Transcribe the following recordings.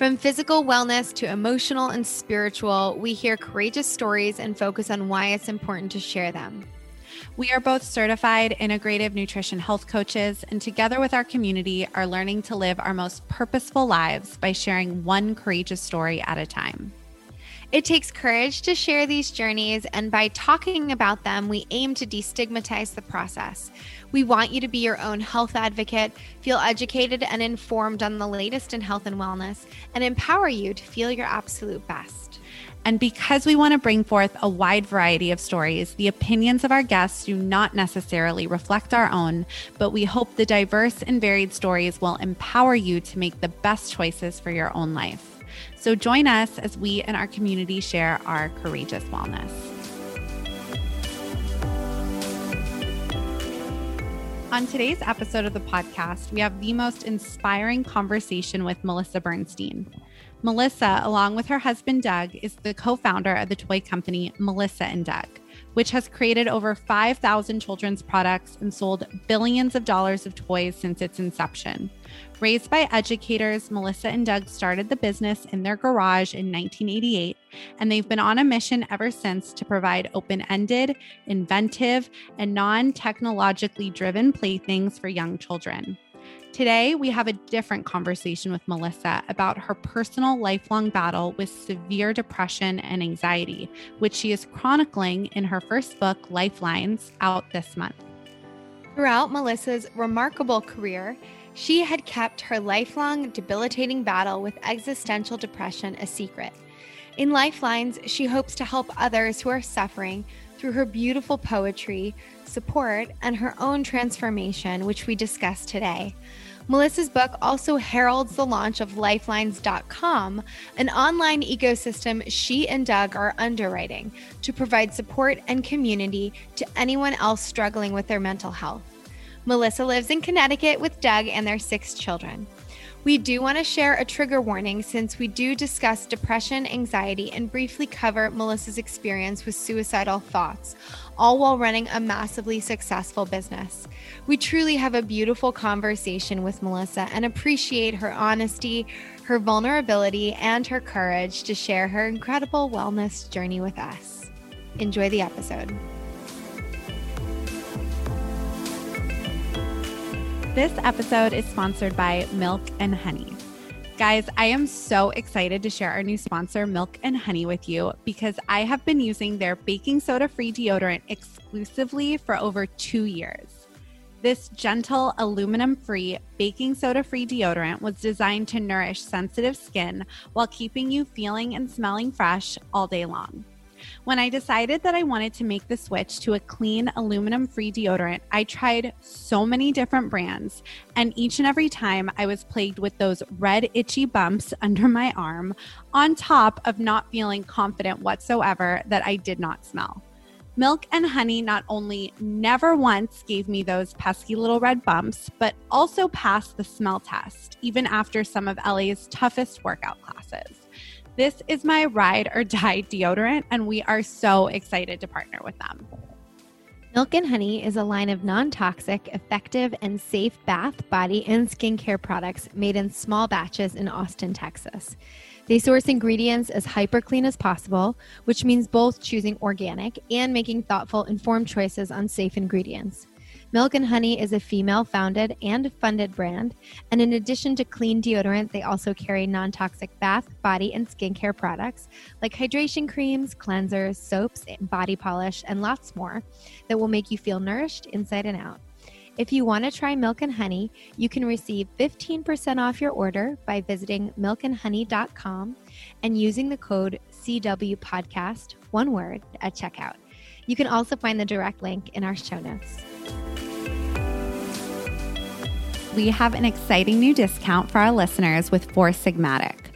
from physical wellness to emotional and spiritual, we hear courageous stories and focus on why it's important to share them. We are both certified integrative nutrition health coaches, and together with our community, are learning to live our most purposeful lives by sharing one courageous story at a time. It takes courage to share these journeys, and by talking about them, we aim to destigmatize the process. We want you to be your own health advocate, feel educated and informed on the latest in health and wellness, and empower you to feel your absolute best. And because we want to bring forth a wide variety of stories, the opinions of our guests do not necessarily reflect our own, but we hope the diverse and varied stories will empower you to make the best choices for your own life. So join us as we and our community share our courageous wellness. On today's episode of the podcast, we have the most inspiring conversation with Melissa Bernstein. Melissa, along with her husband Doug, is the co founder of the toy company Melissa and Doug which has created over 5,000 children's products and sold billions of dollars of toys since its inception. Raised by educators, Melissa and Doug started the business in their garage in 1988, and they've been on a mission ever since to provide open ended, inventive, and non technologically driven playthings for young children. Today, we have a different conversation with Melissa about her personal lifelong battle with severe depression and anxiety, which she is chronicling in her first book, Lifelines, out this month. Throughout Melissa's remarkable career, she had kept her lifelong debilitating battle with existential depression a secret. In Lifelines, she hopes to help others who are suffering through her beautiful poetry, support, and her own transformation, which we discuss today. Melissa's book also heralds the launch of Lifelines.com, an online ecosystem she and Doug are underwriting to provide support and community to anyone else struggling with their mental health. Melissa lives in Connecticut with Doug and their six children. We do want to share a trigger warning since we do discuss depression, anxiety, and briefly cover Melissa's experience with suicidal thoughts, all while running a massively successful business. We truly have a beautiful conversation with Melissa and appreciate her honesty, her vulnerability, and her courage to share her incredible wellness journey with us. Enjoy the episode. This episode is sponsored by Milk and Honey. Guys, I am so excited to share our new sponsor, Milk and Honey, with you because I have been using their baking soda free deodorant exclusively for over two years. This gentle, aluminum free, baking soda free deodorant was designed to nourish sensitive skin while keeping you feeling and smelling fresh all day long. When I decided that I wanted to make the switch to a clean aluminum free deodorant, I tried so many different brands, and each and every time I was plagued with those red, itchy bumps under my arm, on top of not feeling confident whatsoever that I did not smell. Milk and honey not only never once gave me those pesky little red bumps, but also passed the smell test, even after some of LA's toughest workout classes. This is my ride or die deodorant, and we are so excited to partner with them. Milk and Honey is a line of non toxic, effective, and safe bath, body, and skincare products made in small batches in Austin, Texas. They source ingredients as hyper clean as possible, which means both choosing organic and making thoughtful, informed choices on safe ingredients. Milk and Honey is a female founded and funded brand. And in addition to clean deodorant, they also carry non toxic bath, body, and skincare products like hydration creams, cleansers, soaps, body polish, and lots more that will make you feel nourished inside and out. If you want to try Milk and Honey, you can receive 15% off your order by visiting milkandhoney.com and using the code CW Podcast, one word, at checkout. You can also find the direct link in our show notes we have an exciting new discount for our listeners with Four Sigmatic.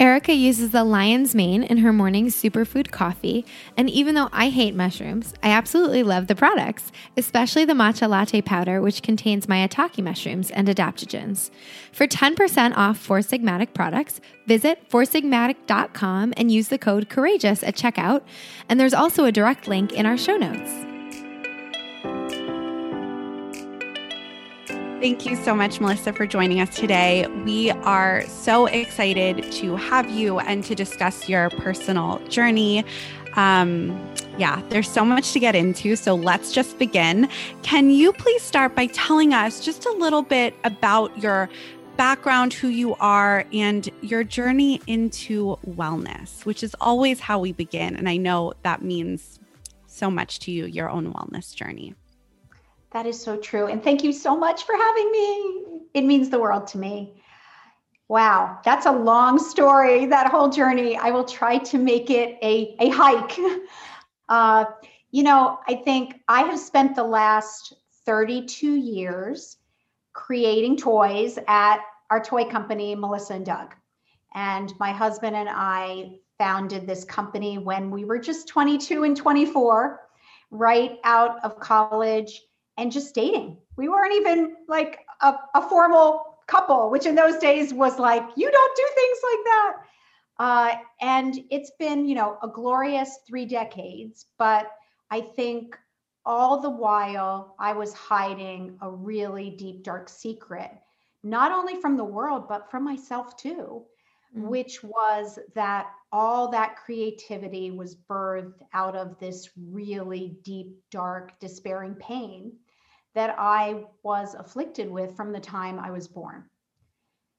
Erica uses the lion's mane in her morning superfood coffee, and even though I hate mushrooms, I absolutely love the products, especially the matcha latte powder, which contains maitake mushrooms and adaptogens. For 10% off Four Sigmatic products, visit foursigmatic.com and use the code COURAGEOUS at checkout, and there's also a direct link in our show notes. Thank you so much, Melissa, for joining us today. We are so excited to have you and to discuss your personal journey. Um, yeah, there's so much to get into. So let's just begin. Can you please start by telling us just a little bit about your background, who you are, and your journey into wellness, which is always how we begin. And I know that means so much to you, your own wellness journey. That is so true. And thank you so much for having me. It means the world to me. Wow, that's a long story, that whole journey. I will try to make it a, a hike. Uh, you know, I think I have spent the last 32 years creating toys at our toy company, Melissa and Doug. And my husband and I founded this company when we were just 22 and 24, right out of college and just dating. We weren't even like a, a formal couple, which in those days was like, you don't do things like that. Uh, and it's been, you know, a glorious three decades. But I think all the while I was hiding a really deep, dark secret, not only from the world, but from myself too, mm-hmm. which was that all that creativity was birthed out of this really deep, dark, despairing pain that I was afflicted with from the time I was born.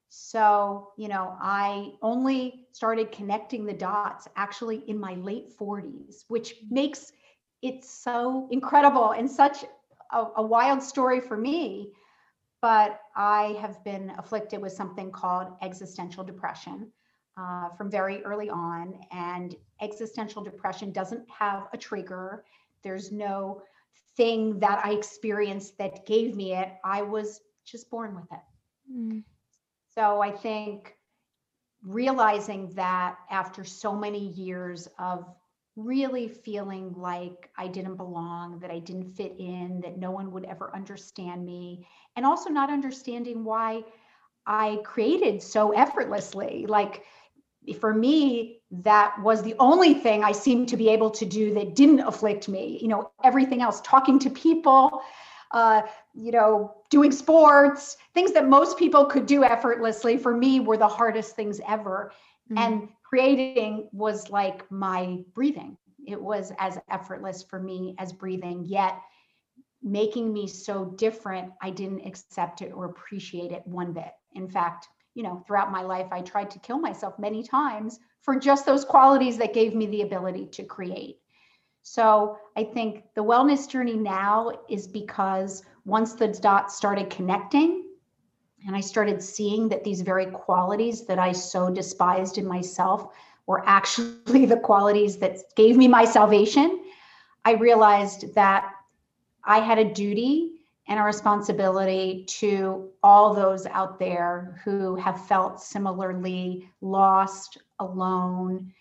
So, you know, I only started connecting the dots actually in my late 40s, which makes it so incredible and such a, a, wild story for me. But I have been afflicted with something called existential depression uh, from very early on. And existential depression doesn't have a trigger, there's no thing that I experienced that gave me it. I was just born with it. Mm. So I think realizing that after so many years of really feeling like I didn't belong, that I didn't fit in, that no one would ever understand me, and also not understanding why I created so effortlessly. Like for me, that was the only thing I seemed to be able to do that didn't afflict me. You know, everything else, talking to people, uh, you know, doing sports, things that most people could do effortlessly for me were the hardest things ever. Mm-hmm. And creating was like my breathing. It was as effortless for me as breathing, yet making me so different, I didn't accept it or appreciate it one bit. In fact, you know, throughout my life, I tried to kill myself many times for just those qualities that gave me the ability to create. So I think the wellness journey now is because once the dots started connecting and I started seeing that these very qualities that I so despised in myself were actually the qualities that gave me my salvation, I realized that I had a duty and a responsibility to all those out there who have felt similarly lost, alone,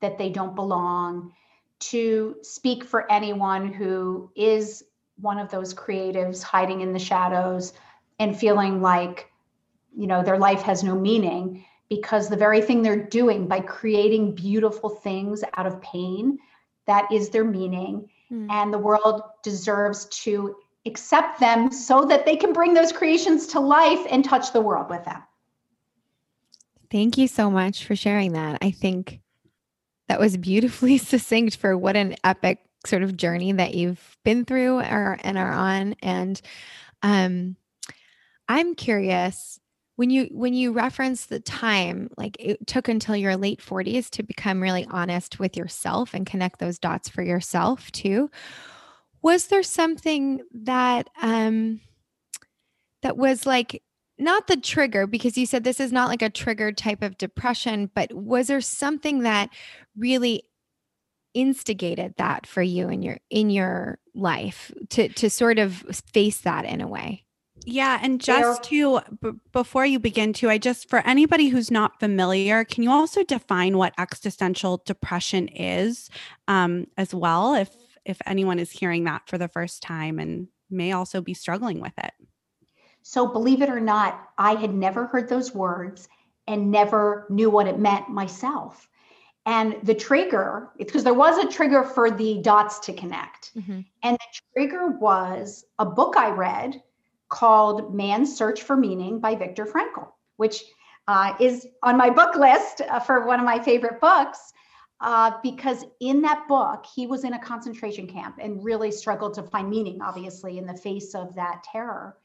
that they don't belong, to speak for anyone who is one of those creatives hiding in the shadows and feeling like, you know, their life has no meaning because the very thing they're doing by creating beautiful things out of pain, that is their meaning. Mm. And the world deserves to accept them so that they can bring those creations to life and touch the world with them. Thank you so much for sharing that. I think that was beautifully succinct for what an epic sort of journey that you've been through or, and are on. And um, I'm curious when you when you reference the time like it took until your late 40s to become really honest with yourself and connect those dots for yourself too was there something that um that was like not the trigger because you said this is not like a triggered type of depression but was there something that really instigated that for you in your in your life to to sort of face that in a way? Yeah and just to b- before you begin to i just for anybody who's not familiar can you also define what existential depression is um, as well if if anyone is hearing that for the first time and may also be struggling with it so believe it or not i had never heard those words and never knew what it meant myself and the trigger, because there was a trigger for the dots to connect. Mm-hmm. And the trigger was a book I read called Man's Search for Meaning by Viktor Frankl, which uh, is on my book list uh, for one of my favorite books. Uh, because in that book, he was in a concentration camp and really struggled to find meaning, obviously, in the face of that terror.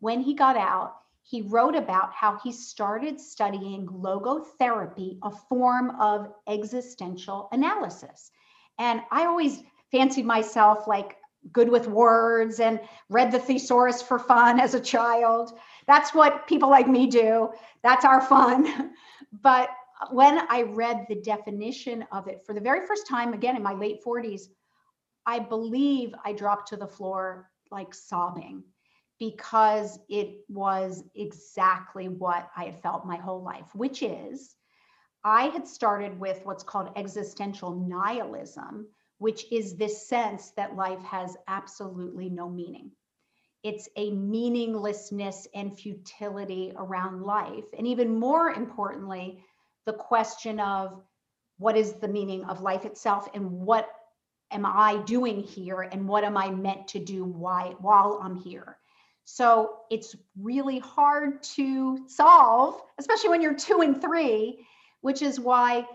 When he got out, he wrote about how he started studying logotherapy, a form of existential analysis. And I always fancied myself like good with words and read the thesaurus for fun as a child. That's what people like me do. That's our fun. but when I read the definition of it for the very first time, again in my late 40s, I believe I dropped to the floor like sobbing because it was exactly what I had felt my whole life, which is I had started with what's called existential nihilism, which is this sense that life has absolutely no meaning. It's a meaninglessness and futility around life. And even more importantly, the question of what is the meaning of life itself and what am I doing here and what am I meant to do why, while I'm here? So it's really hard to solve, especially when you're two and three, which is why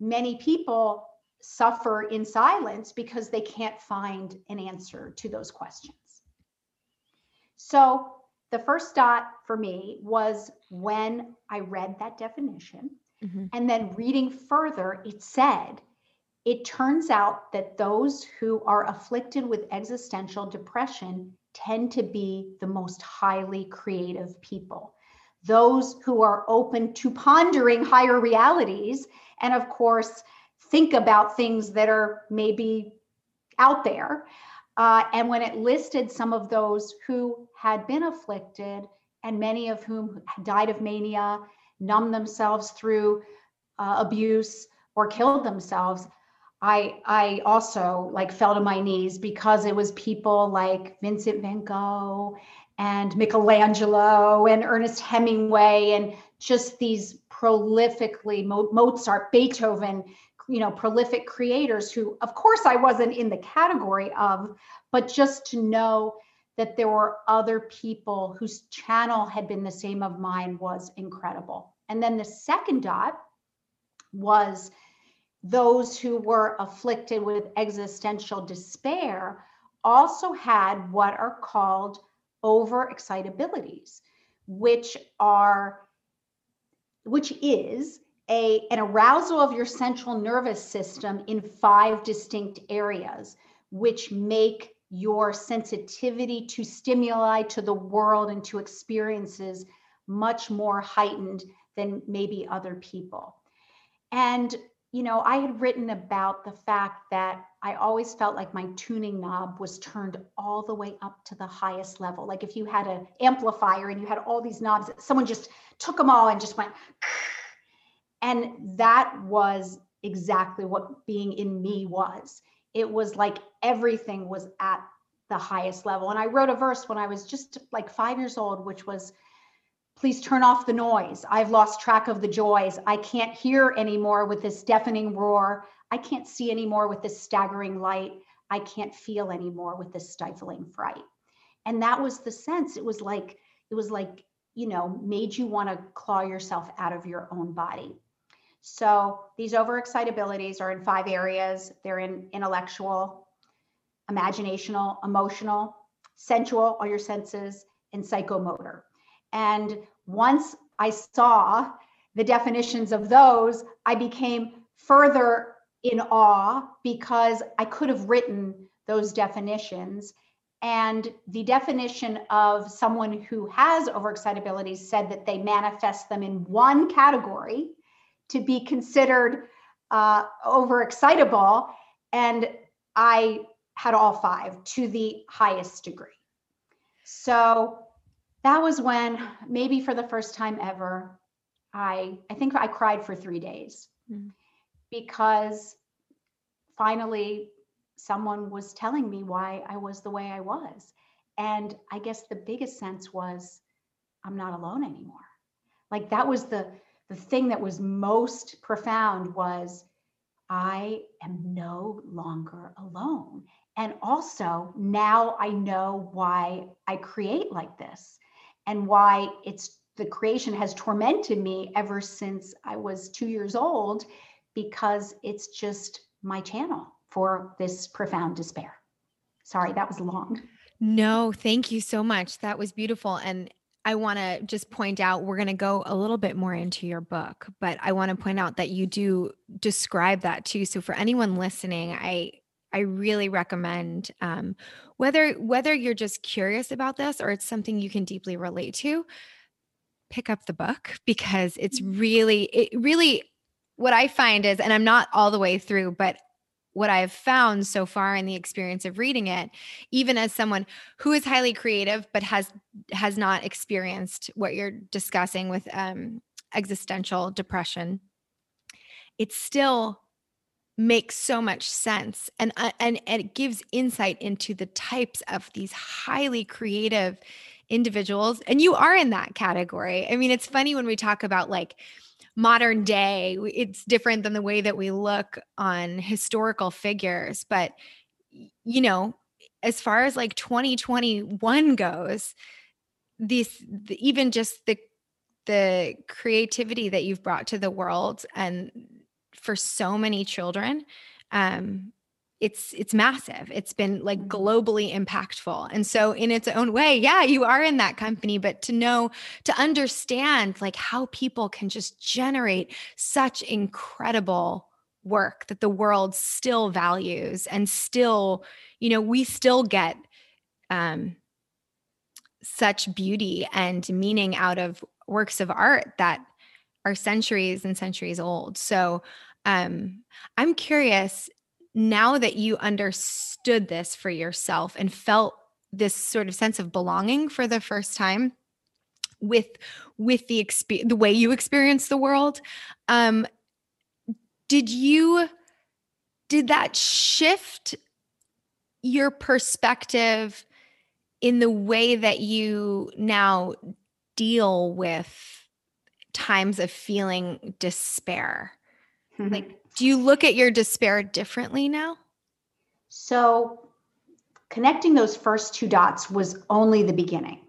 many people suffer in silence because they can't find an answer to those questions. So the first dot for me was when I read that definition. Mm-hmm. And then reading further, it said, it turns out that those who are afflicted with existential depression tend to be the most highly creative people. Those who are open to pondering higher realities and, of course, think about things that are maybe out there. Uh, and when it listed some of those who had been afflicted, and many of whom died of mania, numbed themselves through uh, abuse, or killed themselves, I I also like fell to my knees because it was people like Vincent van Gogh and Michelangelo and Ernest Hemingway and just these prolifically Mozart, Beethoven, you know, prolific creators who of course I wasn't in the category of, but just to know that there were other people whose channel had been the same of mine was incredible. And then the second dot was those who were afflicted with existential despair also had what are called overexcitabilities, which are which is a, an arousal of your central nervous system in five distinct areas, which make your sensitivity to stimuli, to the world, and to experiences much more heightened than maybe other people. And you know, I had written about the fact that I always felt like my tuning knob was turned all the way up to the highest level. Like if you had an amplifier and you had all these knobs, someone just took them all and just went. And that was exactly what being in me was. It was like everything was at the highest level. And I wrote a verse when I was just like five years old, which was, Please turn off the noise. I've lost track of the joys. I can't hear anymore with this deafening roar. I can't see anymore with this staggering light. I can't feel anymore with this stifling fright. And that was the sense. It was like, it was like, you know, made you want to claw yourself out of your own body. So these overexcitabilities are in five areas. They're in intellectual, imaginational, emotional, sensual, all your senses, and psychomotor. And once I saw the definitions of those, I became further in awe because I could have written those definitions. And the definition of someone who has overexcitability said that they manifest them in one category to be considered uh, overexcitable. And I had all five to the highest degree. So that was when, maybe for the first time ever, I I think I cried for three days mm. because finally someone was telling me why I was the way I was. And I guess the biggest sense was I'm not alone anymore. Like that was the the thing that was most profound was I am no longer alone. And also now I know why I create like this and why it's the creation has tormented me ever since I was two years old because it's just my channel for this profound despair. Sorry, that was long. No, thank you so much. That was beautiful. And I want to just point out we're going to go a little bit more into your book, but I want to point out that you do describe that too. So for anyone listening, I I really recommend um, whether whether you're just curious about this or it's something you can deeply relate to, pick up the book because it's mm-hmm. really it really what I find is, and I'm not all the way through, but what I've found so far in the experience of reading it, even as someone who is highly creative but has has not experienced what you're discussing with um, existential depression, it still makes so much sense. And, uh, and and it gives insight into the types of these highly creative individuals. And you are in that category. I mean it's funny when we talk about like modern day it's different than the way that we look on historical figures but you know as far as like 2021 goes these the, even just the the creativity that you've brought to the world and for so many children um it's it's massive. It's been like mm-hmm. globally impactful. And so in its own way yeah you are in that company but to know to understand like how people can just generate such incredible work that the world still values and still you know we still get um such beauty and meaning out of works of art that are centuries and centuries old. So um i'm curious now that you understood this for yourself and felt this sort of sense of belonging for the first time with with the exp- the way you experience the world um did you did that shift your perspective in the way that you now deal with times of feeling despair mm-hmm. like do you look at your despair differently now? So, connecting those first two dots was only the beginning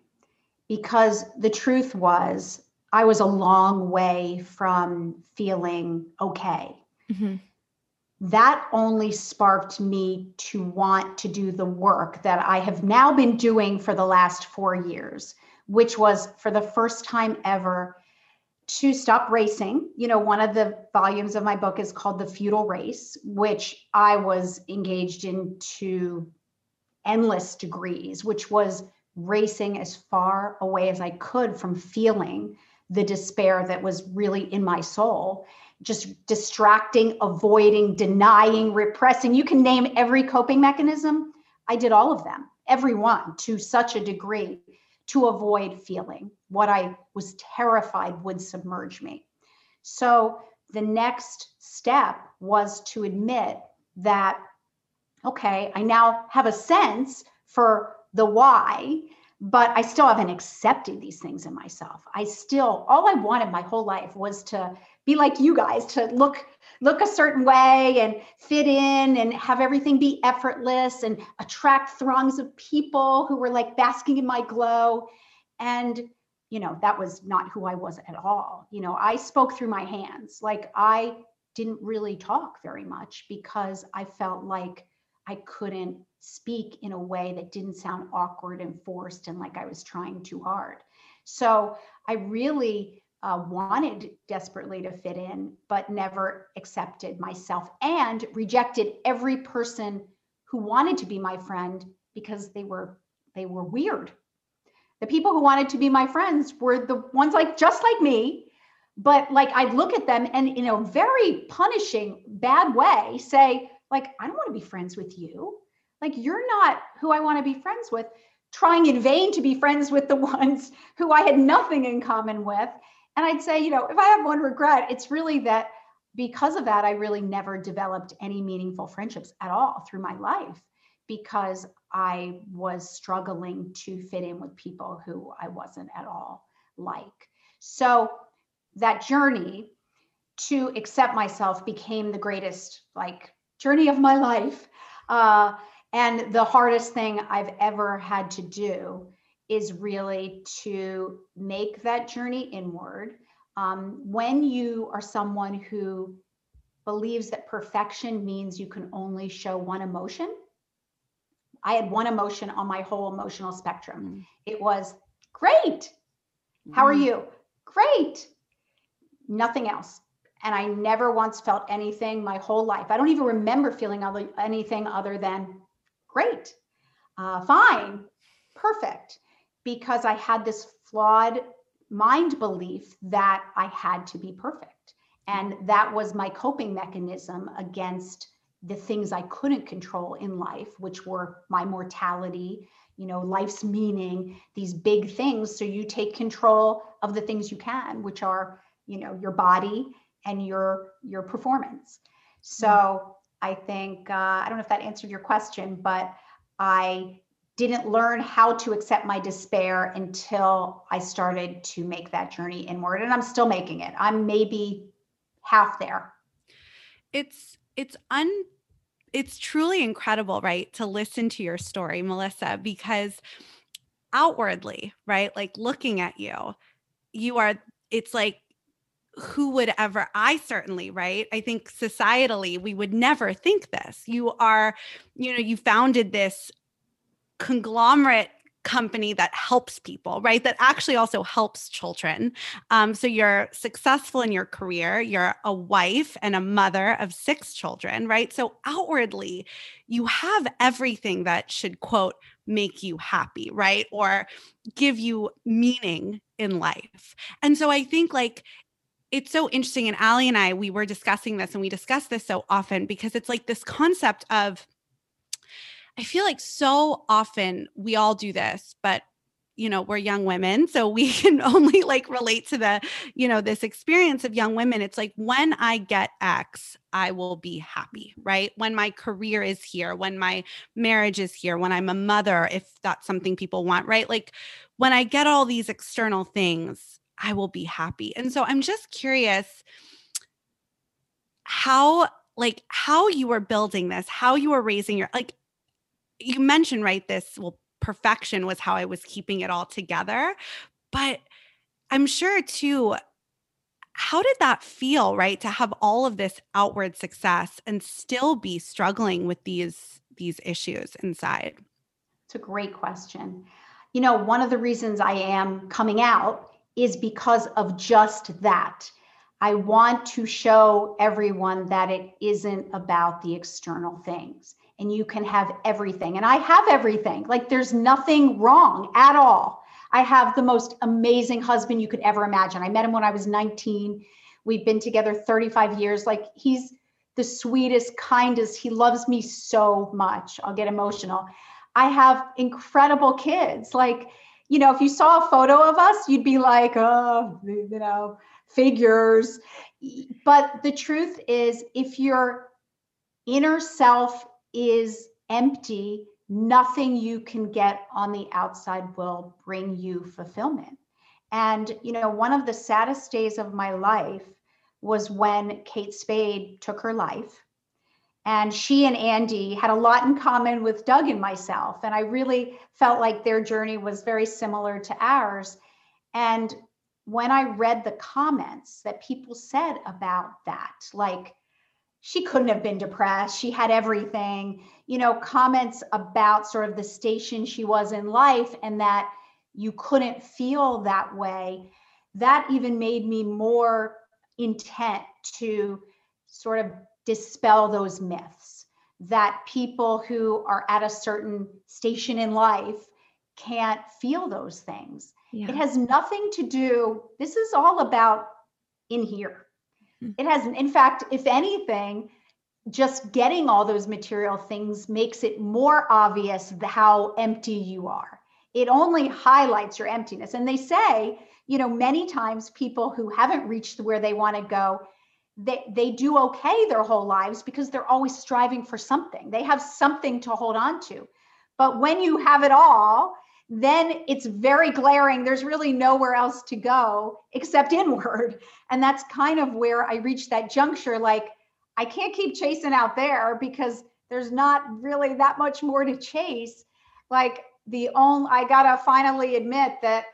because the truth was I was a long way from feeling okay. Mm-hmm. That only sparked me to want to do the work that I have now been doing for the last four years, which was for the first time ever to stop racing. You know, one of the volumes of my book is called The Futile Race, which I was engaged in to endless degrees, which was racing as far away as I could from feeling the despair that was really in my soul. Just distracting, avoiding, denying, repressing. You can name every coping mechanism. I did all of them, every one to such a degree to avoid feeling what I was terrified would submerge me. So the next step was to admit that, okay, I now have a sense for the why, but I still haven't accepted these things in myself. I still, all I wanted my whole life was to be like you guys, to look look a certain way and fit in and have everything be effortless and attract throngs of people who were like basking in my glow. And, you know, that was not who I was at all. You know, I spoke through my hands. Like I didn't really talk very much because I felt like I couldn't speak in a way that didn't sound awkward and forced and like I was trying too hard. So I really uh, wanted desperately to fit in, but never accepted myself and rejected every person who wanted to be my friend because they were they were weird. The people who wanted to be my friends were the ones like just like me, but like I'd look at them and in a very punishing, bad way say, like, I don't want to be friends with you. Like you're not who I want to be friends with. Trying in vain to be friends with the ones who I had nothing in common with. And I'd say, you know, if I have one regret, it's really that because of that, I really never developed any meaningful friendships at all through my life because I was struggling to fit in with people who I wasn't at all like. So that journey to accept myself became the greatest like journey of my life. Uh, and the hardest thing I've ever had to do is really to make that journey inward. Um, when you are someone who believes that perfection means you can only show one emotion, I had one emotion on my whole emotional spectrum. Mm. It was great. How are mm. you? Great. Nothing else. And I never once felt anything my whole life. I don't even remember feeling other, anything other than great, uh, fine, perfect because I had this flawed mind belief that I had to be perfect. And that was my coping mechanism against the things I couldn't control in life, which were my mortality, you know, life's meaning, these big things. So you take control of the things you can, which are, you know, your body and your your performance. So I think uh, I don't know if that answered your question, but I didn't learn how to accept my despair until I started to make that journey inward and I'm still making it. I'm maybe half there. It's it's un it's truly incredible, right, to listen to your story, Melissa, because outwardly, right, like looking at you, you are it's like who would ever i certainly right i think societally we would never think this. You are you know you founded this conglomerate company that helps people, right? That actually also helps children. Um, so you're successful in your career, you're a wife and a mother of six children, right? So outwardly, you have everything that should, quote, make you happy, right? Or give you meaning in life. And so I think like, it's so interesting. And Allie and I, we were discussing this and we discuss this so often because it's like this concept of, I feel like so often we all do this, but you know, we're young women, so we can only like relate to the, you know, this experience of young women. It's like when I get X, I will be happy, right? When my career is here, when my marriage is here, when I'm a mother, if that's something people want, right? Like when I get all these external things, I will be happy. And so I'm just curious how like how you were building this, how you were raising your like you mentioned right this well perfection was how I was keeping it all together but I'm sure too how did that feel right to have all of this outward success and still be struggling with these these issues inside? It's a great question. You know one of the reasons i am coming out is because of just that. I want to show everyone that it isn't about the external things and you can have everything. And I have everything. Like there's nothing wrong at all. I have the most amazing husband you could ever imagine. I met him when I was 19. We've been together 35 years. Like he's the sweetest, kindest. He loves me so much. I'll get emotional. I have incredible kids. Like, you know, if you saw a photo of us, you'd be like, oh, you know, figures. But the truth is, if your inner self is empty, nothing you can get on the outside will bring you fulfillment. And, you know, one of the saddest days of my life was when Kate Spade took her life. And she and Andy had a lot in common with Doug and myself. And I really felt like their journey was very similar to ours. And when I read the comments that people said about that, like, she couldn't have been depressed. She had everything, you know, comments about sort of the station she was in life and that you couldn't feel that way. that even made me more intent to sort of dispel those myths that people who are at a certain station in life can't feel those things. Yeah. It has nothing to do, this is all about in here. It hasn't. in fact, if anything, just getting all those material things makes it more obvious how empty you are. It only highlights your emptiness. And they say, you know, many times people who haven't reached where they want to go, they, they do okay their whole lives because they're always striving for something. They have something to hold on to. But when you have it all, then it's very glaring. There's really nowhere else to go except inward. And that's kind of where I reached that juncture. Like, I can't keep chasing out there because there's not really that much more to chase. Like, the only, I got to finally admit that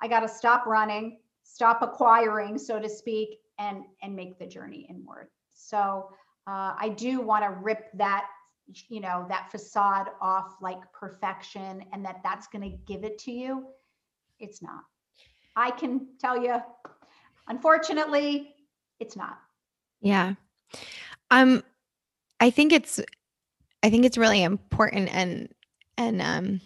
I got to stop running, stop acquiring, so to speak, and, and make the journey inward. So, uh, I do want to rip that you know that facade off like perfection and that that's going to give it to you it's not. I can tell you unfortunately it's not. Yeah. Um i think it's i think it's really important and and um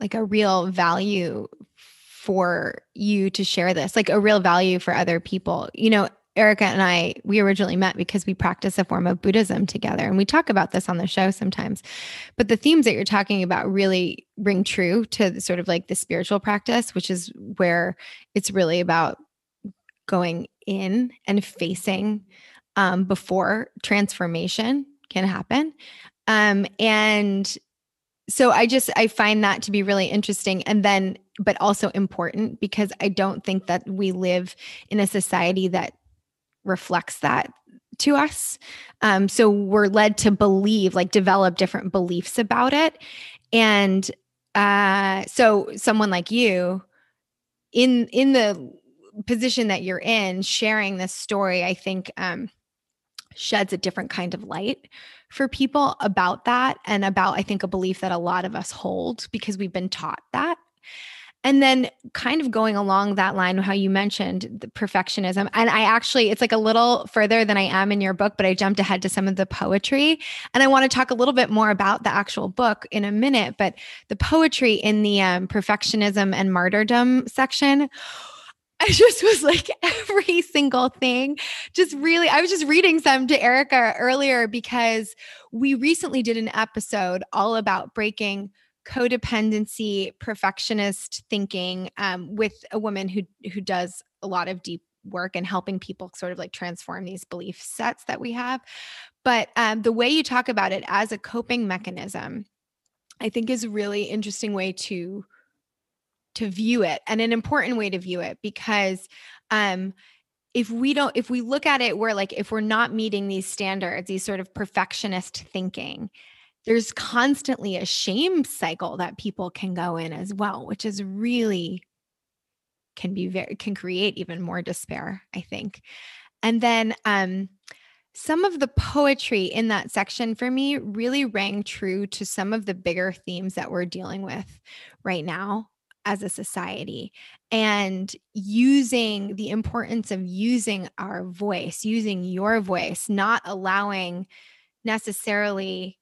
like a real value for you to share this like a real value for other people. You know Erica and I, we originally met because we practice a form of Buddhism together. And we talk about this on the show sometimes. But the themes that you're talking about really ring true to sort of like the spiritual practice, which is where it's really about going in and facing um, before transformation can happen. Um, and so I just, I find that to be really interesting. And then, but also important because I don't think that we live in a society that reflects that to us. Um, so we're led to believe, like develop different beliefs about it. And uh, so someone like you in in the position that you're in, sharing this story, I think um, sheds a different kind of light for people about that and about, I think, a belief that a lot of us hold because we've been taught that. And then, kind of going along that line, how you mentioned the perfectionism. And I actually, it's like a little further than I am in your book, but I jumped ahead to some of the poetry. And I want to talk a little bit more about the actual book in a minute. But the poetry in the um, perfectionism and martyrdom section. I just was like every single thing. Just really, I was just reading some to Erica earlier because we recently did an episode all about breaking codependency, perfectionist thinking um, with a woman who who does a lot of deep work and helping people sort of like transform these belief sets that we have. But um, the way you talk about it as a coping mechanism, I think is a really interesting way to to view it and an important way to view it because um if we don't if we look at it we're like if we're not meeting these standards these sort of perfectionist thinking there's constantly a shame cycle that people can go in as well, which is really can be very can create even more despair, I think. And then um some of the poetry in that section for me really rang true to some of the bigger themes that we're dealing with right now as a society and using the importance of using our voice, using your voice, not allowing necessarily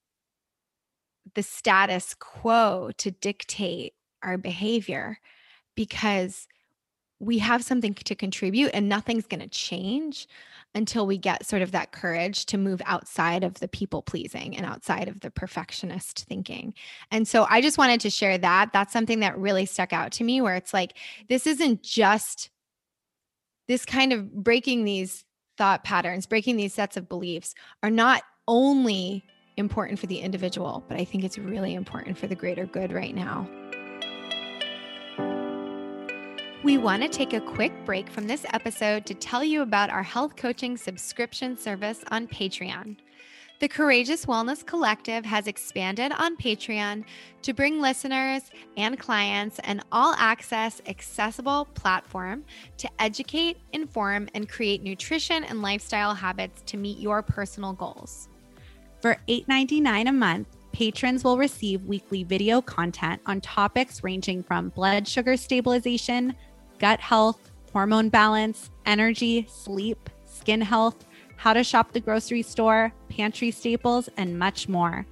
the status quo to dictate our behavior because we have something to contribute and nothing's going to change until we get sort of that courage to move outside of the people pleasing and outside of the perfectionist thinking. And so I just wanted to share that. That's something that really stuck out to me where it's like, this isn't just this kind of breaking these thought patterns, breaking these sets of beliefs are not only important for the individual, but I think it's really important for the greater good right now. We want to take a quick break from this episode to tell you about our health coaching subscription service on Patreon. The Courageous Wellness Collective has expanded on Patreon to bring listeners and clients an all access, accessible platform to educate, inform, and create nutrition and lifestyle habits to meet your personal goals. For $8.99 a month, patrons will receive weekly video content on topics ranging from blood sugar stabilization, gut health, hormone balance, energy, sleep, skin health, how to shop the grocery store, pantry staples, and much more.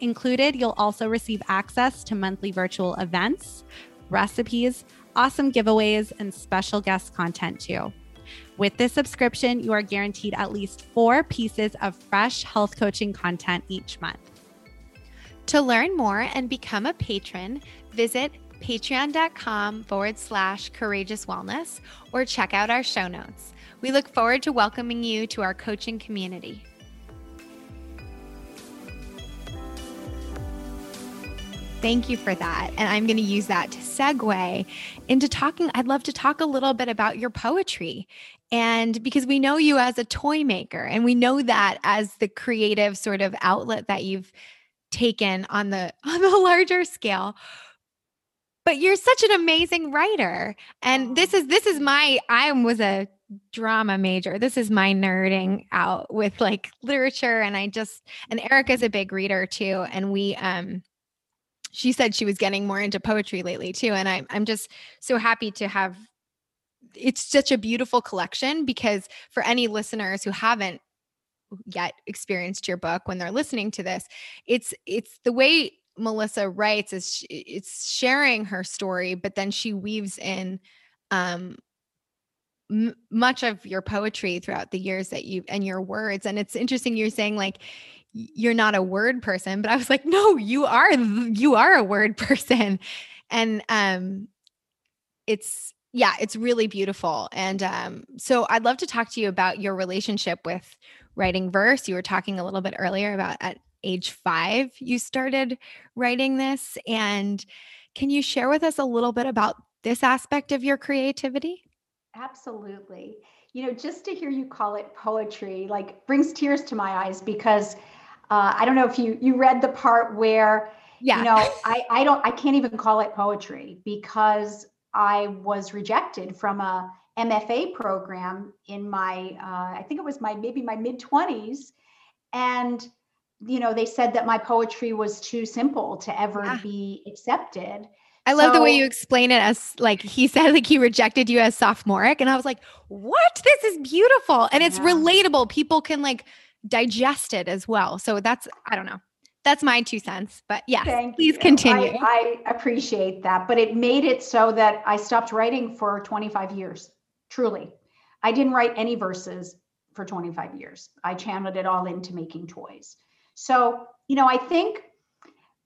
Included, you'll also receive access to monthly virtual events, recipes, awesome giveaways, and special guest content too. With this subscription, you are guaranteed at least four pieces of fresh health coaching content each month. To learn more and become a patron, visit patreon.com forward slash courageous wellness or check out our show notes. We look forward to welcoming you to our coaching community. Thank you for that. And I'm going to use that to segue into talking. I'd love to talk a little bit about your poetry. And because we know you as a toy maker, and we know that as the creative sort of outlet that you've taken on the on the larger scale but you're such an amazing writer and this is this is my i was a drama major this is my nerding out with like literature and i just and erica's a big reader too and we um she said she was getting more into poetry lately too and i'm, I'm just so happy to have it's such a beautiful collection because for any listeners who haven't yet experienced your book when they're listening to this it's it's the way melissa writes is it's sharing her story but then she weaves in um m- much of your poetry throughout the years that you and your words and it's interesting you're saying like you're not a word person but i was like no you are you are a word person and um it's yeah it's really beautiful and um so i'd love to talk to you about your relationship with writing verse. You were talking a little bit earlier about at age five, you started writing this. And can you share with us a little bit about this aspect of your creativity? Absolutely. You know, just to hear you call it poetry, like brings tears to my eyes because uh, I don't know if you you read the part where yeah. you know I I don't I can't even call it poetry because I was rejected from a MFA program in my, uh, I think it was my maybe my mid 20s. And, you know, they said that my poetry was too simple to ever yeah. be accepted. I love so, the way you explain it as like he said, like he rejected you as sophomoric. And I was like, what? This is beautiful. And it's yeah. relatable. People can like digest it as well. So that's, I don't know that's my two cents. But yes, Thank please you. continue. I, I, appreciate that. But it made it so that I stopped writing for 25 years truly. I didn't write any verses for 25 years. I channeled it all into making toys. So, you know, I think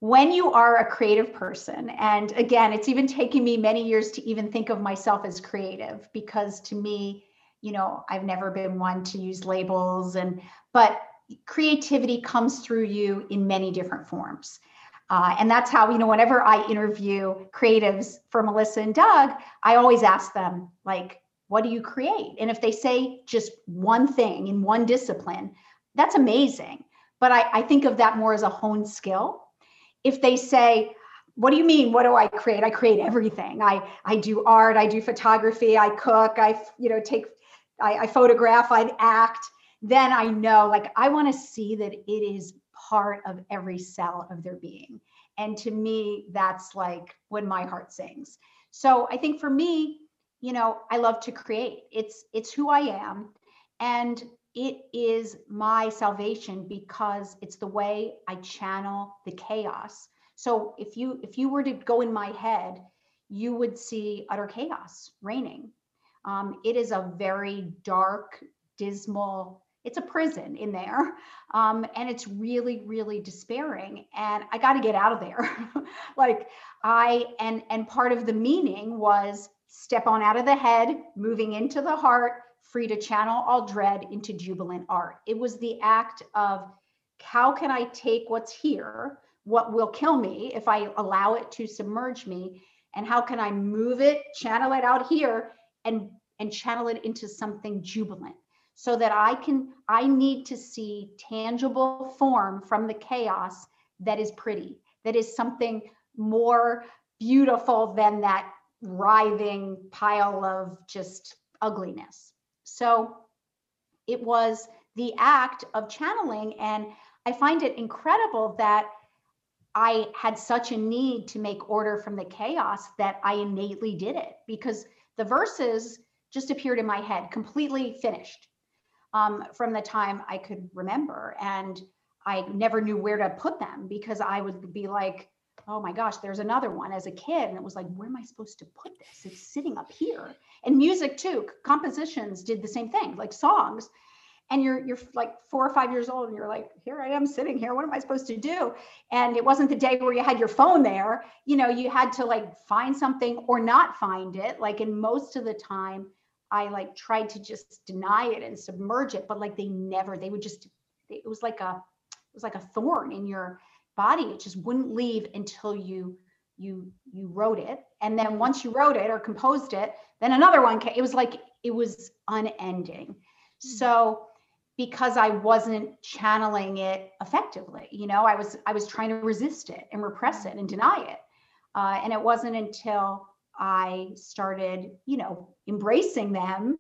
when you are a creative person, and again, it's even taken me many years to even think of myself as creative because to me, you know, I've never been one to use labels and, but creativity comes through you in many different forms. Uh, and that's how, you know, whenever I interview creatives for Melissa and Doug, I always ask them, like, what do you create? And if they say just one thing in one discipline, that's amazing. But I, I think of that more as a honed skill. If they say, what do you mean what do i create i create everything i i do art i do photography i cook i you know take i, I photograph i act then i know like i want to see that it is part of every cell of their being. And to me that's like when my heart sings. So i think for me you know i love to create. It's it's who i am and it is my salvation because it's the way i channel the chaos. So if you if you were to go in my head you would see utter chaos reigning um, it is a very dark dismal it's a prison in there um, and it's really really despairing and i got to get out of there like i and and part of the meaning was Step on out of the head, moving into the heart, free to channel all dread into jubilant art. It was the act of how can I take what's here, what will kill me if I allow it to submerge me, and how can I move it, channel it out here, and and channel it into something jubilant so that I can I need to see tangible form from the chaos that is pretty, that is something more beautiful than that writhing pile of just ugliness. So it was the act of channeling. And I find it incredible that I had such a need to make order from the chaos that I innately did it because the verses just appeared in my head, completely finished um, from the time I could remember. And I never knew where to put them because I would be like, oh my gosh, there's another one as a kid. And it was like, where am I supposed to put this? It's sitting up here. And music too, compositions did the same thing, like songs. And you're you're like four or five years old, and you're like, here I am sitting here. What am I supposed to do? And it wasn't the day where you had your phone there. You know, you had to like find something or not find it. Like in most of the time, I like tried to just deny it and submerge it, but like they never, they would just, it was like a, it was like a thorn in your body. It just wouldn't leave until you, you, you wrote it. And then once you wrote it or composed it, then another one came. It was like, it was unending. Mm-hmm. So because I wasn't channeling it effectively, you know, I was, I was trying to resist it and repress it and deny it. Uh, and it wasn't until I started, you know, embracing them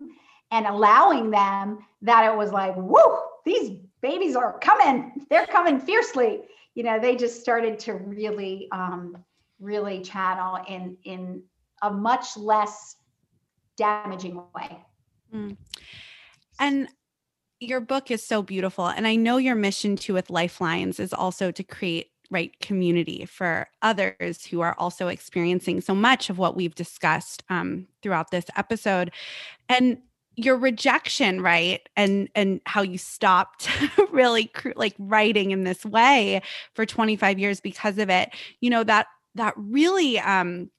and allowing them that it was like, whoa, these babies are coming. They're coming fiercely. You know, they just started to really, um, really channel in in a much less damaging way. Mm. And your book is so beautiful. And I know your mission too with Lifelines is also to create right community for others who are also experiencing so much of what we've discussed um, throughout this episode and your rejection right and and how you stopped really cr- like writing in this way for 25 years because of it you know that that really um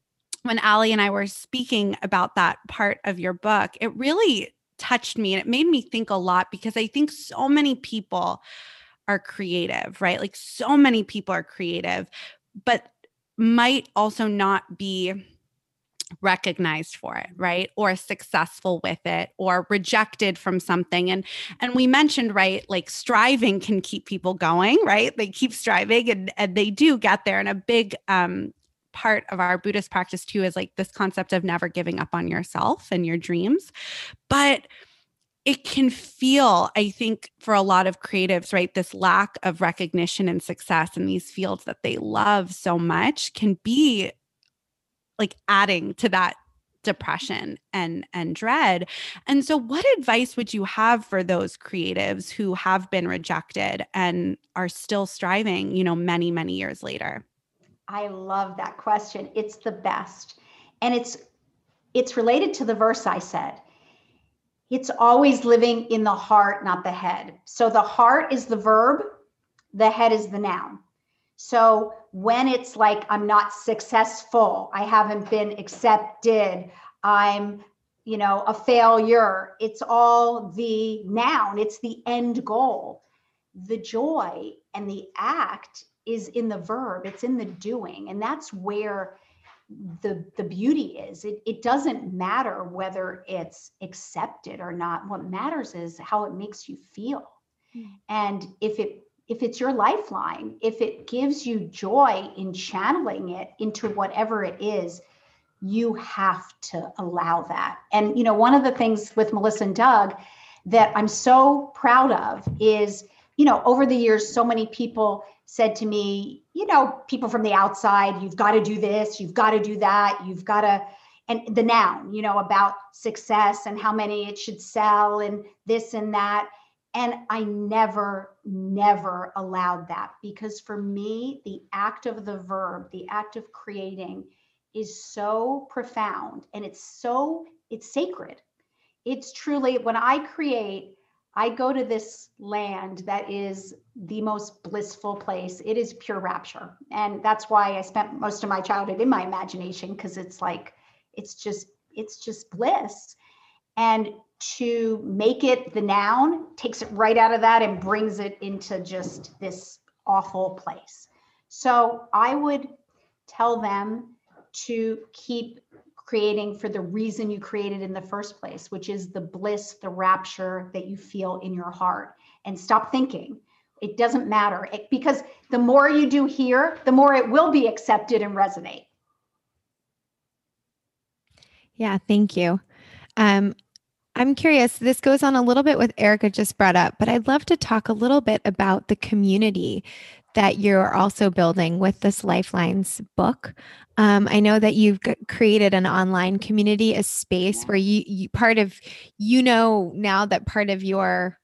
when Allie and I were speaking about that part of your book it really touched me and it made me think a lot because I think so many people are creative, right? Like so many people are creative, but might also not be recognized for it right or successful with it or rejected from something and and we mentioned right like striving can keep people going right they keep striving and and they do get there and a big um part of our buddhist practice too is like this concept of never giving up on yourself and your dreams but it can feel, I think, for a lot of creatives, right? This lack of recognition and success in these fields that they love so much can be like adding to that depression and and dread. And so what advice would you have for those creatives who have been rejected and are still striving, you know, many many years later? I love that question. It's the best. And it's it's related to the verse I said it's always living in the heart, not the head. So the heart is the verb, the head is the noun. So when it's like, I'm not successful, I haven't been accepted, I'm, you know, a failure, it's all the noun, it's the end goal. The joy and the act is in the verb, it's in the doing. And that's where the the beauty is it, it doesn't matter whether it's accepted or not what matters is how it makes you feel mm. and if it if it's your lifeline if it gives you joy in channeling it into whatever it is you have to allow that and you know one of the things with melissa and doug that i'm so proud of is you know over the years so many people said to me, you know, people from the outside, you've got to do this, you've got to do that, you've got to, and the noun, you know, about success and how many it should sell and this and that. And I never, never allowed that because for me, the act of the verb, the act of creating is so profound and it's so, it's sacred. It's truly, when I create, I go to this land that is the most blissful place. It is pure rapture. And that's why I spent most of my childhood in my imagination because it's like, it's just, it's just bliss. And to make it the noun takes it right out of that and brings it into just this awful place. So I would tell them to keep creating for the reason you created in the first place, which is the bliss, the rapture that you feel in your heart. And stop thinking. It doesn't matter it, because the more you do here, the more it will be accepted and resonate. Yeah, thank you. Um, I'm curious, this goes on a little bit with Erica just brought up, but I'd love to talk a little bit about the community that you're also building with this Lifelines book. Um, I know that you've created an online community, a space where you, you part of, you know, now that part of your,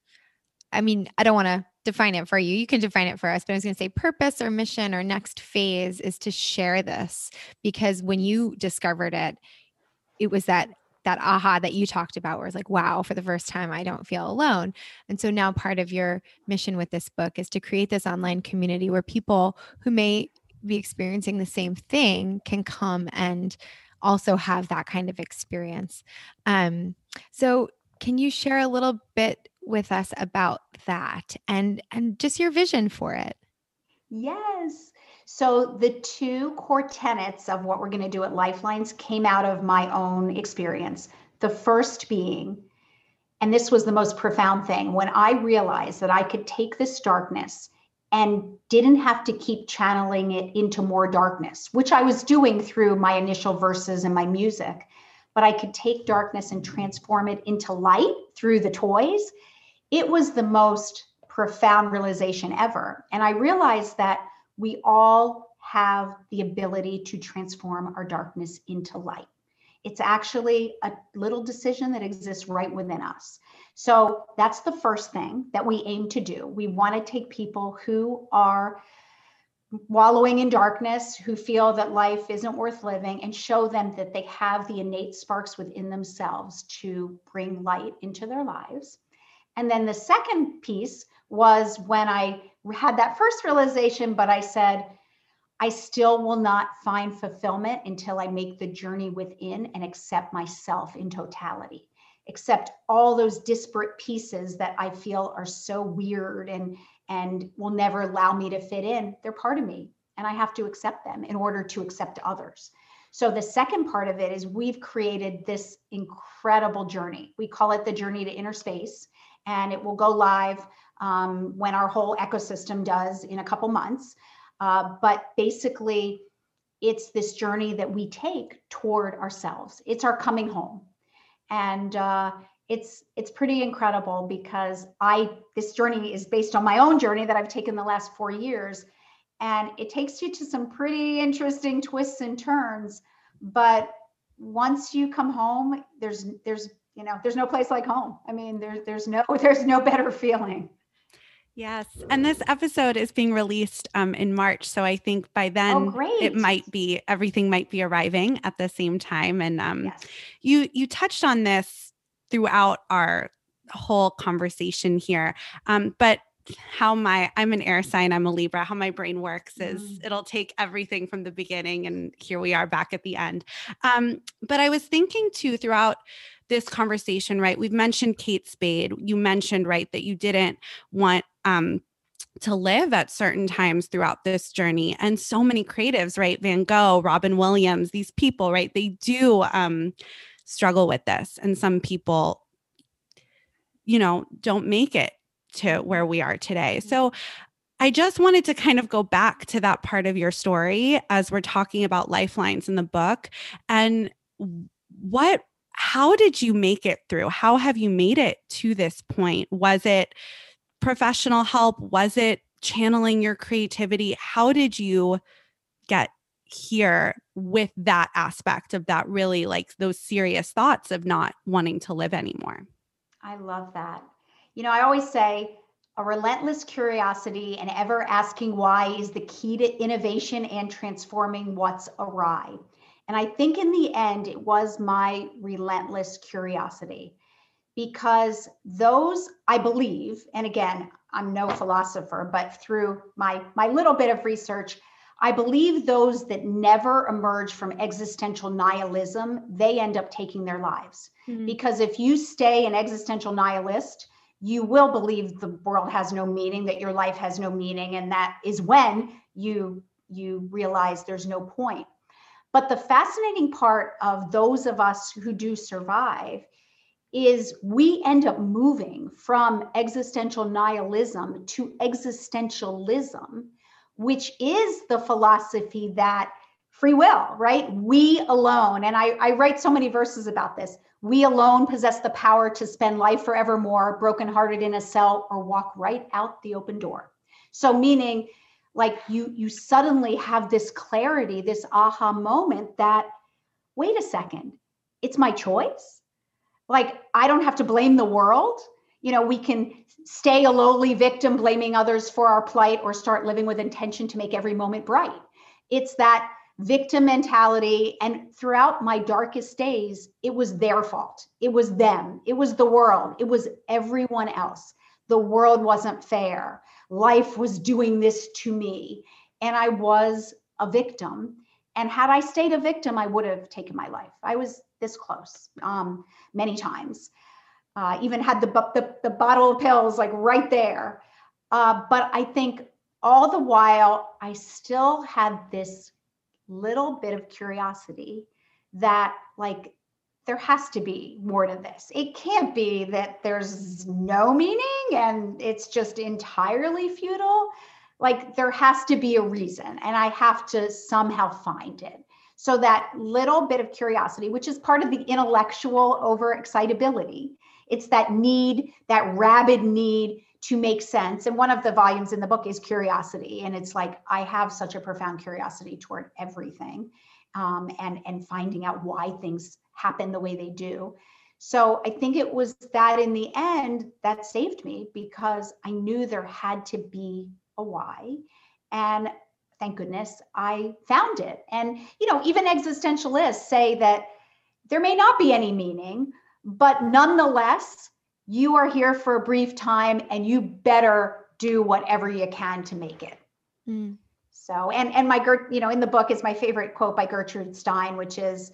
I mean, I don't want to define it for you. You can define it for us, but I was going to say purpose or mission or next phase is to share this because when you discovered it, it was that that aha that you talked about where it's like wow for the first time i don't feel alone. And so now part of your mission with this book is to create this online community where people who may be experiencing the same thing can come and also have that kind of experience. Um, so can you share a little bit with us about that and and just your vision for it? Yes so, the two core tenets of what we're going to do at Lifelines came out of my own experience. The first being, and this was the most profound thing, when I realized that I could take this darkness and didn't have to keep channeling it into more darkness, which I was doing through my initial verses and my music. But I could take darkness and transform it into light through the toys. It was the most profound realization ever. And I realized that we all have the ability to transform our darkness into light. It's actually a little decision that exists right within us. So that's the first thing that we aim to do. We want to take people who are wallowing in darkness, who feel that life isn't worth living, and show them that they have the innate sparks within themselves to bring light into their lives. And then the second piece was when I had that first realization, but I said, I still will not find fulfillment until I make the journey within and accept myself in totality, accept all those disparate pieces that I feel are so weird and and will never allow me to fit in. They're part of me, and I have to accept them in order to accept others. So the second part of it is we've created this incredible journey. We call it the journey to inner space, and it will go live um, when our whole ecosystem does in a couple months. Uh, but basically, it's this journey that we take toward ourselves. It's our coming home, and uh, it's it's pretty incredible because I this journey is based on my own journey that I've taken the last four years, and it takes you to some pretty interesting twists and turns. But once you come home, there's there's you know there's no place like home. I mean there's there's no there's no better feeling. Yes. And this episode is being released um, in March. So I think by then oh, it might be everything might be arriving at the same time. And um, yes. you you touched on this throughout our whole conversation here. Um, but how my I'm an air sign, I'm a Libra, how my brain works is mm. it'll take everything from the beginning and here we are back at the end. Um, but I was thinking too throughout this conversation, right? We've mentioned Kate Spade. You mentioned, right, that you didn't want um, to live at certain times throughout this journey. And so many creatives, right? Van Gogh, Robin Williams, these people, right? They do um, struggle with this. And some people, you know, don't make it to where we are today. So I just wanted to kind of go back to that part of your story as we're talking about lifelines in the book and what how did you make it through? How have you made it to this point? Was it professional help? Was it channeling your creativity? How did you get here with that aspect of that really like those serious thoughts of not wanting to live anymore? I love that. You know, I always say a relentless curiosity and ever asking why is the key to innovation and transforming what's awry. And I think in the end, it was my relentless curiosity because those i believe and again i'm no philosopher but through my my little bit of research i believe those that never emerge from existential nihilism they end up taking their lives mm-hmm. because if you stay an existential nihilist you will believe the world has no meaning that your life has no meaning and that is when you you realize there's no point but the fascinating part of those of us who do survive is we end up moving from existential nihilism to existentialism, which is the philosophy that free will, right? We alone, and I, I write so many verses about this. We alone possess the power to spend life forevermore, brokenhearted in a cell, or walk right out the open door. So, meaning like you you suddenly have this clarity this aha moment that wait a second it's my choice like i don't have to blame the world. You know we can stay a lowly victim blaming others for our plight or start living with intention to make every moment bright. It's that victim mentality and throughout my darkest days it was their fault. It was them. It was the world. It was everyone else. The world wasn't fair. Life was doing this to me and i was a victim. And had i stayed a victim i would have taken my life. I was this close um, many times uh, even had the, the, the bottle of pills like right there uh, but i think all the while i still had this little bit of curiosity that like there has to be more to this. It can't be that there's no meaning and it's just entirely futile. Like there has to be a reason, and I have to somehow find it. So that little bit of curiosity, which is part of the intellectual overexcitability, it's that need, that rabid need to make sense. And one of the volumes in the book is curiosity. And it's like, I have such a profound curiosity toward everything um, and, and finding out why things happen the way they do. So I think it was that in the end that saved me because I knew there had to be a why. And thank goodness I found it. And, you know, even existentialists say that there may not be any meaning, but nonetheless, you are here for a brief time and you better do whatever you can to make it. Mm. So, and and my you know, in the book is my favorite quote by Gertrude Stein, which is,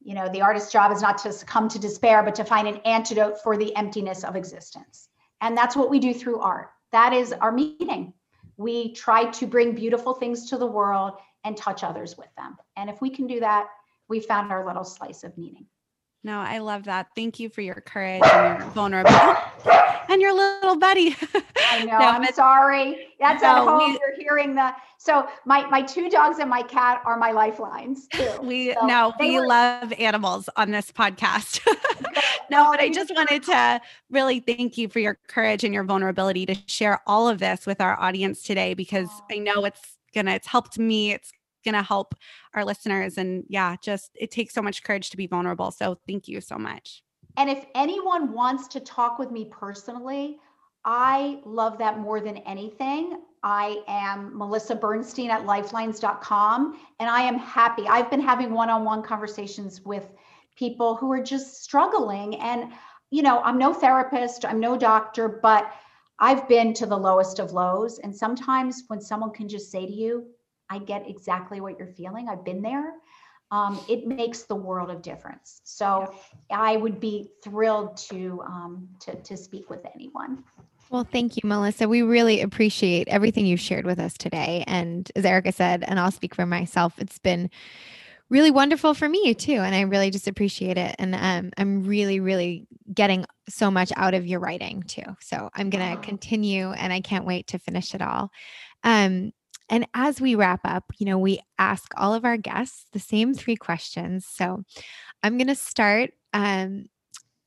you know, the artist's job is not to succumb to despair, but to find an antidote for the emptiness of existence. And that's what we do through art. That is our meaning. We try to bring beautiful things to the world and touch others with them. And if we can do that, we found our little slice of meaning. No, I love that. Thank you for your courage and your vulnerability and your little buddy. I know. no, I'm sorry. That's no, at home. We, You're hearing the. So my my two dogs and my cat are my lifelines too. We so no, we were, love animals on this podcast. no, but I just wanted to really thank you for your courage and your vulnerability to share all of this with our audience today because I know it's gonna. It's helped me. It's going to help our listeners. And yeah, just it takes so much courage to be vulnerable. So thank you so much. And if anyone wants to talk with me personally, I love that more than anything. I am Melissa Bernstein at lifelines.com, and I am happy. I've been having one on one conversations with people who are just struggling. And, you know, I'm no therapist, I'm no doctor, but I've been to the lowest of lows. And sometimes when someone can just say to you, I get exactly what you're feeling. I've been there. Um, it makes the world of difference. So I would be thrilled to, um, to to speak with anyone. Well, thank you, Melissa. We really appreciate everything you shared with us today. And as Erica said, and I'll speak for myself, it's been really wonderful for me too. And I really just appreciate it. And um, I'm really, really getting so much out of your writing too. So I'm going to continue and I can't wait to finish it all. Um, and as we wrap up, you know, we ask all of our guests the same three questions. So I'm going to start. Um,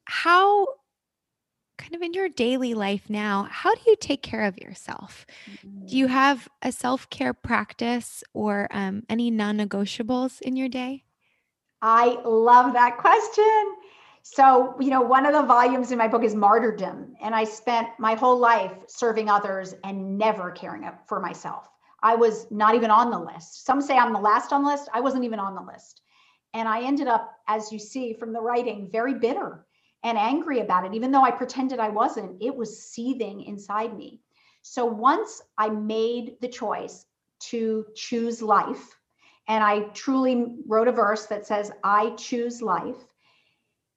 how, kind of in your daily life now, how do you take care of yourself? Mm-hmm. Do you mm. have a self care practice or um, any non negotiables in your day? I love that question. So, you know, one of the volumes in my book is martyrdom. And I spent my whole life serving others and never caring for myself. I was not even on the list. Some say I'm the last on the list. I wasn't even on the list. And I ended up, as you see from the writing, very bitter and angry about it. Even though I pretended I wasn't, it was seething inside me. So once I made the choice to choose life, and I truly wrote a verse that says, I choose life,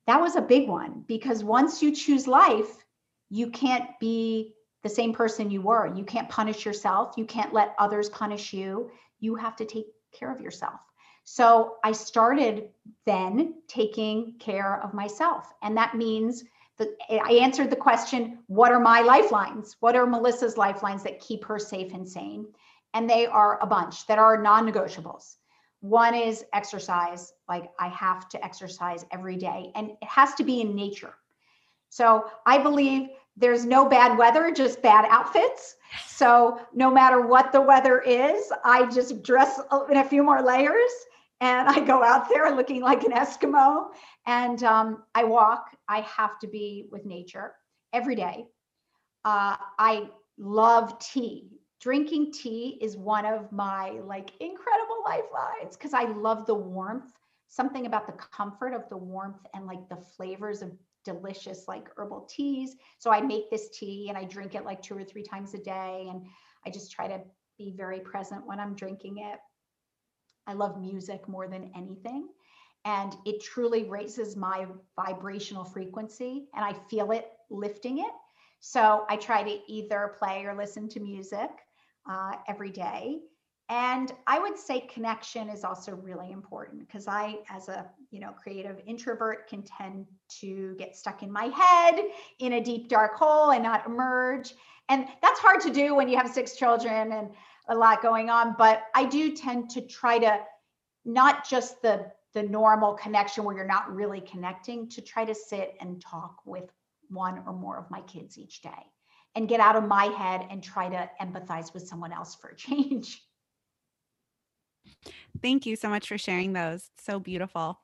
that was a big one because once you choose life, you can't be the same person you were. You can't punish yourself. You can't let others punish you. You have to take care of yourself. So I started then taking care of myself. And that means that I answered the question what are my lifelines? What are Melissa's lifelines that keep her safe and sane? And they are a bunch that are non negotiables. One is exercise, like I have to exercise every day, and it has to be in nature. So I believe there's no bad weather, just bad outfits. So no matter what the weather is, I just dress in a few more layers and I go out there looking like an Eskimo and um, I walk. I have to be with nature every day. Uh, I love tea. Drinking tea is one of my like incredible lifelines because I love the warmth, something about the comfort of the warmth and like the flavors of delicious like herbal teas. So I make this tea and I drink it like two or three times a day. And I just try to be very present when I'm drinking it. I love music more than anything. And it truly raises my vibrational frequency and I feel it lifting it. So I try to either play or listen to music uh, every day. And I would say connection is also really important because I, as a you know creative introvert, can tend to get stuck in my head in a deep dark hole and not emerge. And that's hard to do when you have six children and a lot going on. But I do tend to try to not just the the normal connection where you're not really connecting, to try to sit and talk with one or more of my kids each day and get out of my head and try to empathize with someone else for a change. Thank you so much for sharing those. So beautiful.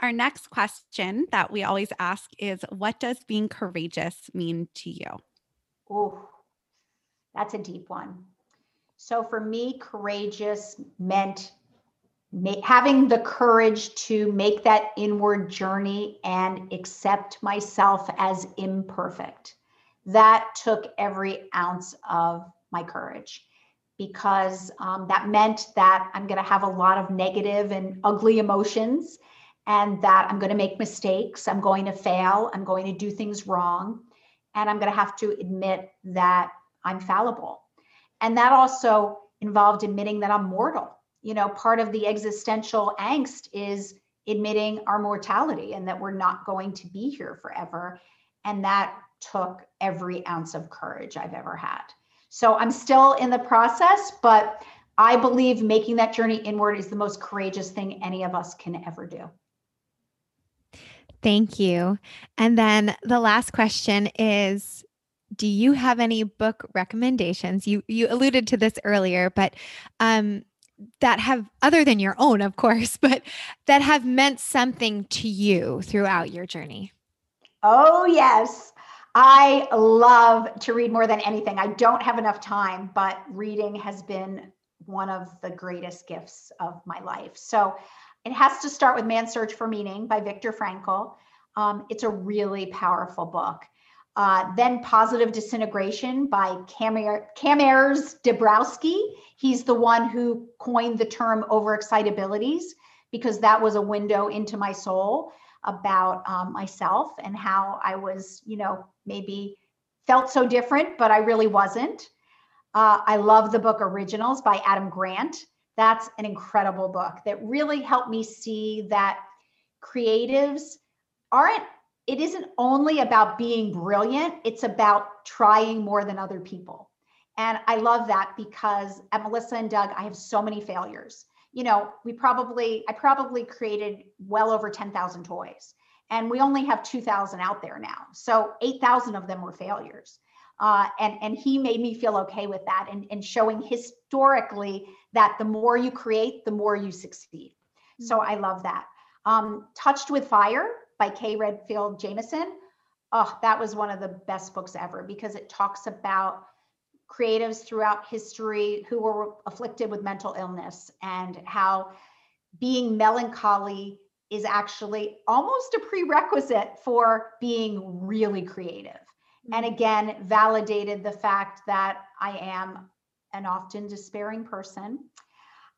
Our next question that we always ask is What does being courageous mean to you? Oh, that's a deep one. So for me, courageous meant ma- having the courage to make that inward journey and accept myself as imperfect. That took every ounce of my courage because um, that meant that I'm going to have a lot of negative and ugly emotions, and that I'm going to make mistakes. I'm going to fail. I'm going to do things wrong. And I'm going to have to admit that I'm fallible. And that also involved admitting that I'm mortal. You know, part of the existential angst is admitting our mortality and that we're not going to be here forever. And that took every ounce of courage I've ever had. So I'm still in the process, but I believe making that journey inward is the most courageous thing any of us can ever do. Thank you. And then the last question is do you have any book recommendations? You you alluded to this earlier, but um that have other than your own, of course, but that have meant something to you throughout your journey. Oh, yes. I love to read more than anything. I don't have enough time, but reading has been one of the greatest gifts of my life. So it has to start with Man's Search for Meaning by Viktor Frankl. Um, it's a really powerful book. Uh, then Positive Disintegration by Kazimierz Dabrowski. He's the one who coined the term overexcitabilities because that was a window into my soul about um, myself and how I was, you know, maybe felt so different, but I really wasn't. Uh, I love the book Originals by Adam Grant. That's an incredible book that really helped me see that creatives aren't, it isn't only about being brilliant, it's about trying more than other people. And I love that because at Melissa and Doug, I have so many failures you know, we probably, I probably created well over 10,000 toys and we only have 2,000 out there now. So 8,000 of them were failures. Uh, and, and he made me feel okay with that and, and showing historically that the more you create, the more you succeed. So I love that. Um, Touched with Fire by Kay Redfield Jamison. Oh, that was one of the best books ever because it talks about creatives throughout history who were afflicted with mental illness and how being melancholy is actually almost a prerequisite for being really creative. And mm-hmm. again, validated the fact that I am an often despairing person.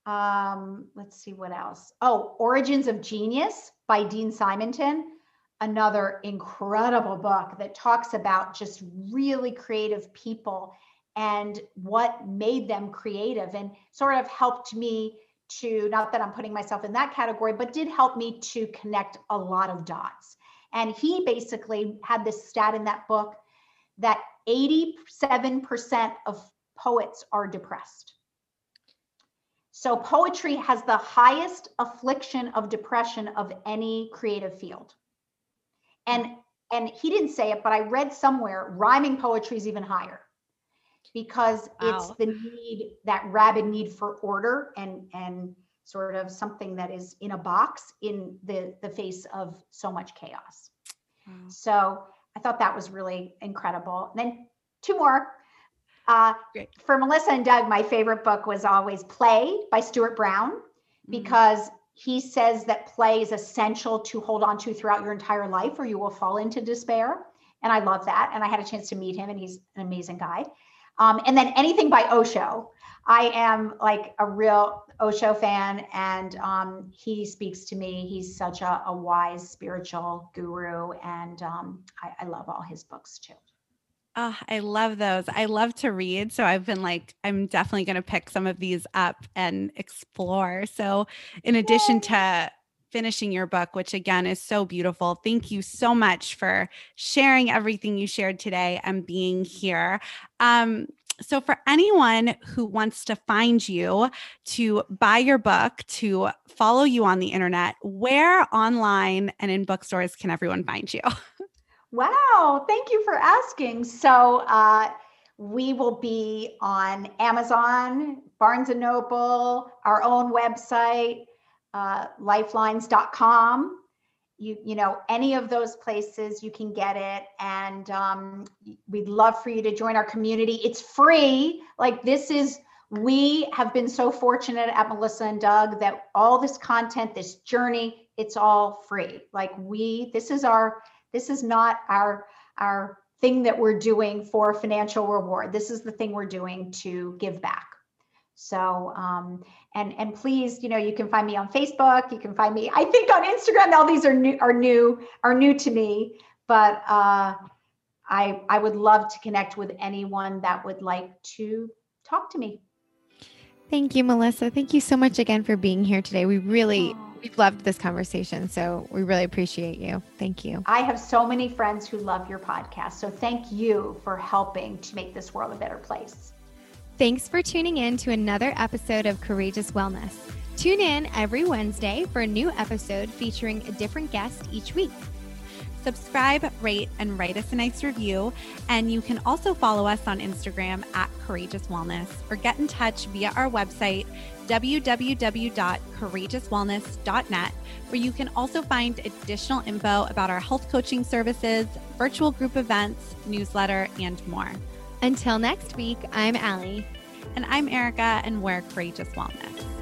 Um, let's see what else. Oh, Origins of Genius by Dean Simonton, another incredible book that talks about just really creative people and what made them creative and sort of helped me to not that I'm putting myself in that category, but did help me to connect a lot of dots. And he basically had this stat in that book that 87% of poets are depressed. So poetry has the highest affliction of depression of any creative field. And and he didn't say it, but I read somewhere rhyming poetry is even higher because wow. it's the need, that rabid need for order and and sort of something that is in a box in the the face of so much chaos. Wow. So I thought that was really incredible. And then two more. Uh, for Melissa and Doug, my favorite book was always Play by Stuart Brown mm-hmm. because he says that play is essential to hold on to throughout your entire life or you will fall into despair. And I love that. And I had a chance to meet him, and he's an amazing guy. Um, and then anything by Osho. I am like a real Osho fan, and um, he speaks to me. He's such a, a wise spiritual guru, and um, I, I love all his books too. Oh, I love those. I love to read. So I've been like, I'm definitely going to pick some of these up and explore. So, in addition Yay. to finishing your book, which again is so beautiful, thank you so much for sharing everything you shared today and being here. Um, so, for anyone who wants to find you, to buy your book, to follow you on the internet, where online and in bookstores can everyone find you? Wow, thank you for asking. So, uh, we will be on Amazon, Barnes and Noble, our own website, uh, lifelines.com. You, you know, any of those places you can get it. And um, we'd love for you to join our community. It's free. Like, this is, we have been so fortunate at Melissa and Doug that all this content, this journey, it's all free. Like, we, this is our, this is not our our thing that we're doing for financial reward. This is the thing we're doing to give back. So um, and and please, you know, you can find me on Facebook. You can find me, I think, on Instagram. All these are new are new are new to me, but uh, I I would love to connect with anyone that would like to talk to me. Thank you, Melissa. Thank you so much again for being here today. We really we've loved this conversation. So we really appreciate you. Thank you. I have so many friends who love your podcast. So thank you for helping to make this world a better place. Thanks for tuning in to another episode of Courageous Wellness. Tune in every Wednesday for a new episode featuring a different guest each week. Subscribe, rate, and write us a nice review. And you can also follow us on Instagram at Courageous Wellness or get in touch via our website, www.courageouswellness.net, where you can also find additional info about our health coaching services, virtual group events, newsletter, and more. Until next week, I'm Allie. And I'm Erica, and we're Courageous Wellness.